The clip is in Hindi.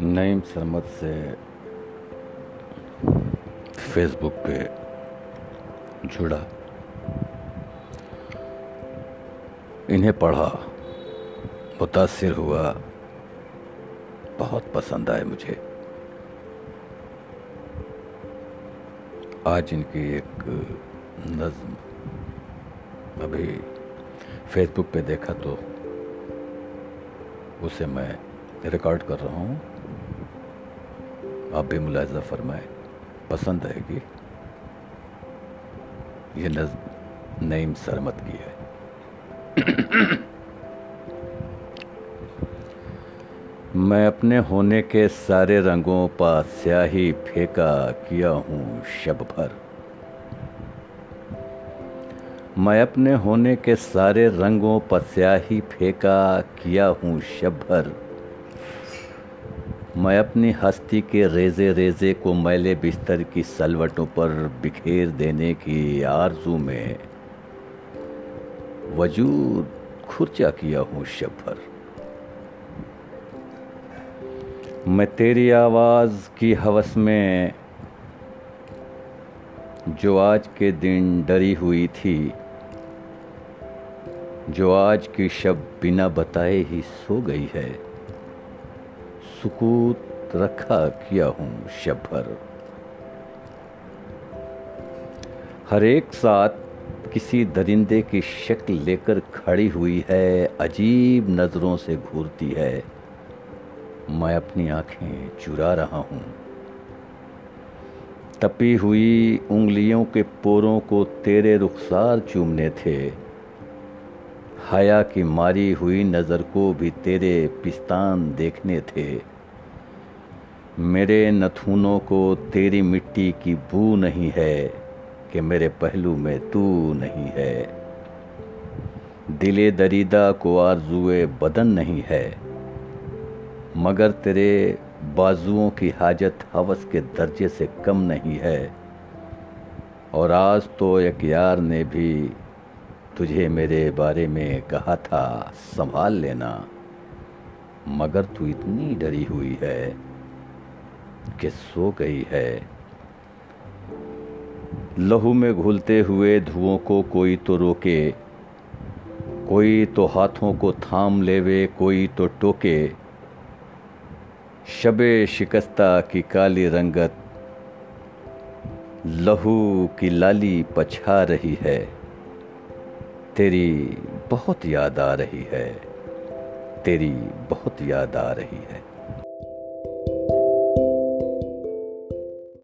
नईम सरमत से फेसबुक पे जुड़ा। इन्हें पढ़ा। मुतासर हुआ। बहुत पसंद आए मुझे। आज इनकी एक नज्म अभी फेसबुक पे देखा तो उसे मैं रिकॉर्ड कर रहा हूँ। आप भी मुलायजा फरमाए, पसंद आएगी। ये नज, नईम सरमत की है। मैं अपने होने के सारे रंगों पर स्याही फेंका किया हूँ शब भर। मैं अपने होने के सारे रंगों पर स्याही फेंका किया हूँ शब भर मैं अपनी हस्ती के रेजे रेजे को मैले बिस्तर की सलवटों पर बिखेर देने की आरज़ू में वजूद खुर्चा किया हूँ शब भर मैं तेरी आवाज़ की हवस में जो आज के दिन डरी हुई थी जो आज की शब बिना बताए ही सो गई है, सुकूत रखा किया हूँ शब भर। हर एक साथ किसी दरिंदे की शक्ल लेकर खड़ी हुई है, अजीब नज़रों से घूरती है। मैं अपनी आँखें चुरा रहा हूँ। तपी हुई उंगलियों के पोरों को तेरे रुखसार चूमने थे। हया की मारी हुई नज़र को भी तेरे पिस्तान देखने थे। मेरे नथुनों को तेरी मिट्टी की बू नहीं है कि मेरे पहलू में तू नहीं है। दिले दरीदा को आरजुए बदन नहीं है, मगर तेरे बाजुओं की हाजत हवस के दर्जे से कम नहीं है। और आज तो एक यार ने भी तुझे मेरे बारे में कहा था, संभाल लेना। मगर तू इतनी डरी हुई है कि सो गई है। लहू में घुलते हुए धुओं को कोई तो रोके, कोई तो हाथों को थाम लेवे, कोई तो टोके। शबे शिकस्ता की काली रंगत लहू की लाली पछा रही है। तेरी बहुत याद आ रही है। तेरी बहुत याद आ रही है।